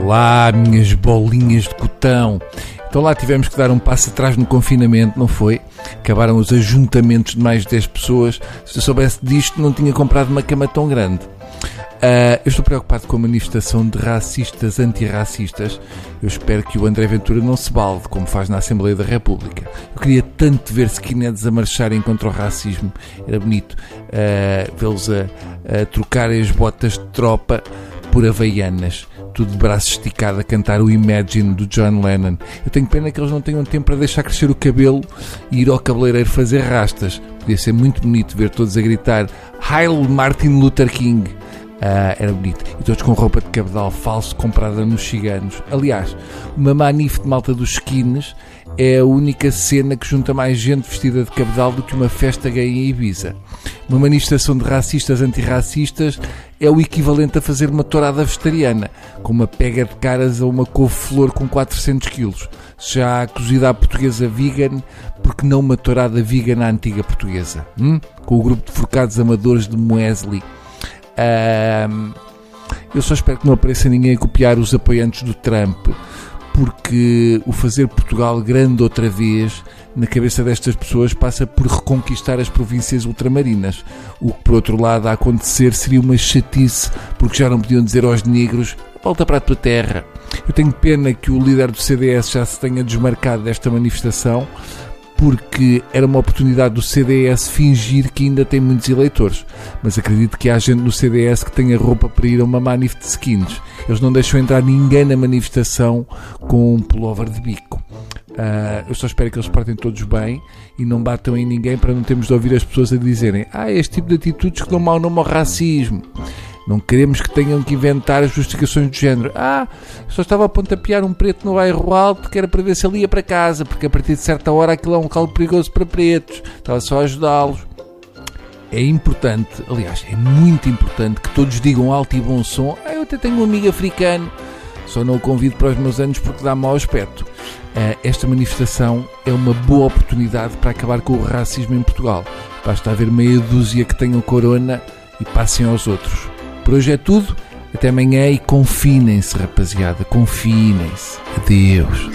Olá, minhas bolinhas de cotão. Então lá tivemos que dar um passo atrás no confinamento, não foi? Acabaram os ajuntamentos de mais de 10 pessoas. Se eu soubesse disto, não tinha comprado uma cama tão grande. Uh, eu estou preocupado com a manifestação de racistas antirracistas. Eu espero que o André Ventura não se balde, como faz na Assembleia da República. Eu queria tanto ver skinheads a marcharem contra o racismo. Era bonito uh, vê-los a, a trocarem as botas de tropa por havaianas tudo de braço esticado a cantar o Imagine do John Lennon. Eu tenho pena que eles não tenham tempo para deixar crescer o cabelo e ir ao cabeleireiro fazer rastas. Podia ser muito bonito ver todos a gritar Heil Martin Luther King. Uh, era bonito. E todos com roupa de cabedal falso comprada nos ciganos. Aliás, uma manife de malta dos skins é a única cena que junta mais gente vestida de cabedal do que uma festa gay em Ibiza. Uma manifestação de racistas antirracistas é o equivalente a fazer uma tourada vegetariana, com uma pega de caras a uma couve-flor com 400 quilos. Já a cozida à portuguesa vegan, porque não uma tourada vegan à antiga portuguesa? Hum? Com o grupo de forcados amadores de Moesley. Um, eu só espero que não apareça ninguém a copiar os apoiantes do Trump porque o fazer Portugal grande outra vez, na cabeça destas pessoas, passa por reconquistar as províncias ultramarinas. O que, por outro lado, a acontecer seria uma chatice, porque já não podiam dizer aos negros: volta para a tua terra. Eu tenho pena que o líder do CDS já se tenha desmarcado desta manifestação, porque era uma oportunidade do CDS fingir que ainda tem muitos eleitores. Mas acredito que há gente no CDS que tenha roupa para ir a uma manif de skins. Eles não deixam entrar ninguém na manifestação com um pullover de bico. Uh, eu só espero que eles partem todos bem e não batam em ninguém para não termos de ouvir as pessoas a dizerem ah, este tipo de atitudes que dão mau nome ao racismo. Não queremos que tenham que inventar justificações do género. Ah, só estava a pontapear um preto no bairro alto que era para ver se ele ia para casa, porque a partir de certa hora aquilo é um local perigoso para pretos. Estava só a ajudá-los. É importante, aliás, é muito importante que todos digam alto e bom som. Ah, eu até tenho um amigo africano, só não o convido para os meus anos porque dá mau aspecto. Ah, esta manifestação é uma boa oportunidade para acabar com o racismo em Portugal. Basta haver meia dúzia que tenham corona e passem aos outros. Por hoje é tudo. Até amanhã e confinem-se, rapaziada. Confinem-se. Adeus.